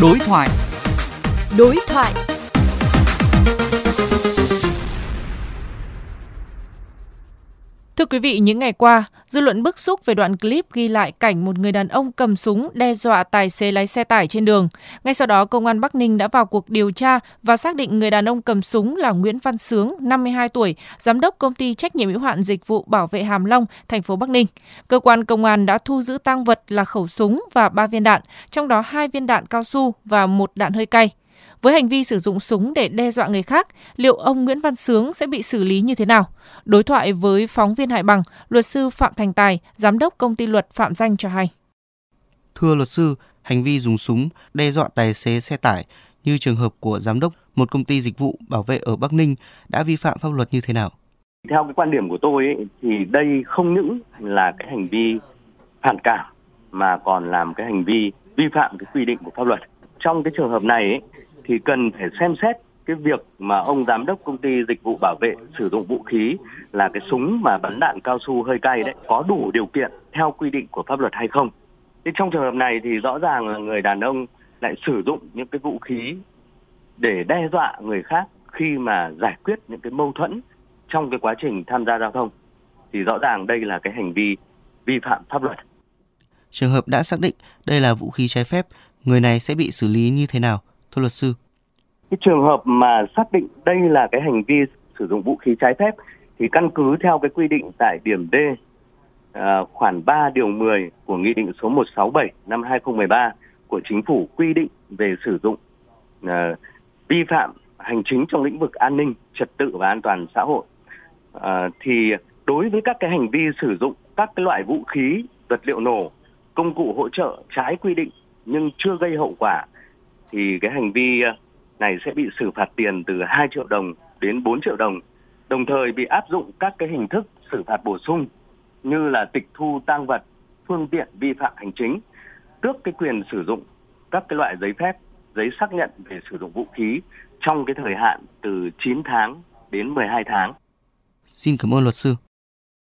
Đối thoại. Đối thoại. Thưa quý vị, những ngày qua, dư luận bức xúc về đoạn clip ghi lại cảnh một người đàn ông cầm súng đe dọa tài xế lái xe tải trên đường. Ngay sau đó, công an Bắc Ninh đã vào cuộc điều tra và xác định người đàn ông cầm súng là Nguyễn Văn Sướng, 52 tuổi, giám đốc công ty trách nhiệm hữu hạn dịch vụ bảo vệ Hàm Long, thành phố Bắc Ninh. Cơ quan công an đã thu giữ tăng vật là khẩu súng và 3 viên đạn, trong đó hai viên đạn cao su và một đạn hơi cay. Với hành vi sử dụng súng để đe dọa người khác, liệu ông Nguyễn Văn Sướng sẽ bị xử lý như thế nào? Đối thoại với phóng viên Hải Bằng, luật sư Phạm Thành Tài, giám đốc công ty luật Phạm Danh cho hay. Thưa luật sư, hành vi dùng súng đe dọa tài xế xe tải như trường hợp của giám đốc một công ty dịch vụ bảo vệ ở Bắc Ninh đã vi phạm pháp luật như thế nào? Theo cái quan điểm của tôi ấy, thì đây không những là cái hành vi phản cảm mà còn làm cái hành vi vi phạm cái quy định của pháp luật. Trong cái trường hợp này ấy, thì cần phải xem xét cái việc mà ông giám đốc công ty dịch vụ bảo vệ sử dụng vũ khí là cái súng mà bắn đạn cao su hơi cay đấy có đủ điều kiện theo quy định của pháp luật hay không. Thế trong trường hợp này thì rõ ràng là người đàn ông lại sử dụng những cái vũ khí để đe dọa người khác khi mà giải quyết những cái mâu thuẫn trong cái quá trình tham gia giao thông thì rõ ràng đây là cái hành vi vi phạm pháp luật. Trường hợp đã xác định đây là vũ khí trái phép, người này sẽ bị xử lý như thế nào? Thưa luật sư? Cái trường hợp mà xác định đây là cái hành vi sử dụng vũ khí trái phép thì căn cứ theo cái quy định tại điểm D à, khoản 3 điều 10 của Nghị định số 167 năm 2013 của Chính phủ quy định về sử dụng à, vi phạm hành chính trong lĩnh vực an ninh, trật tự và an toàn xã hội. À, thì đối với các cái hành vi sử dụng các cái loại vũ khí, vật liệu nổ, công cụ hỗ trợ trái quy định nhưng chưa gây hậu quả thì cái hành vi ờ, này sẽ bị xử phạt tiền từ 2 triệu đồng đến 4 triệu đồng, đồng thời bị áp dụng các cái hình thức xử phạt bổ sung như là tịch thu tăng vật, phương tiện vi phạm hành chính, tước cái quyền sử dụng các cái loại giấy phép, giấy xác nhận về sử dụng vũ khí trong cái thời hạn từ 9 tháng đến 12 tháng. Xin cảm ơn luật sư.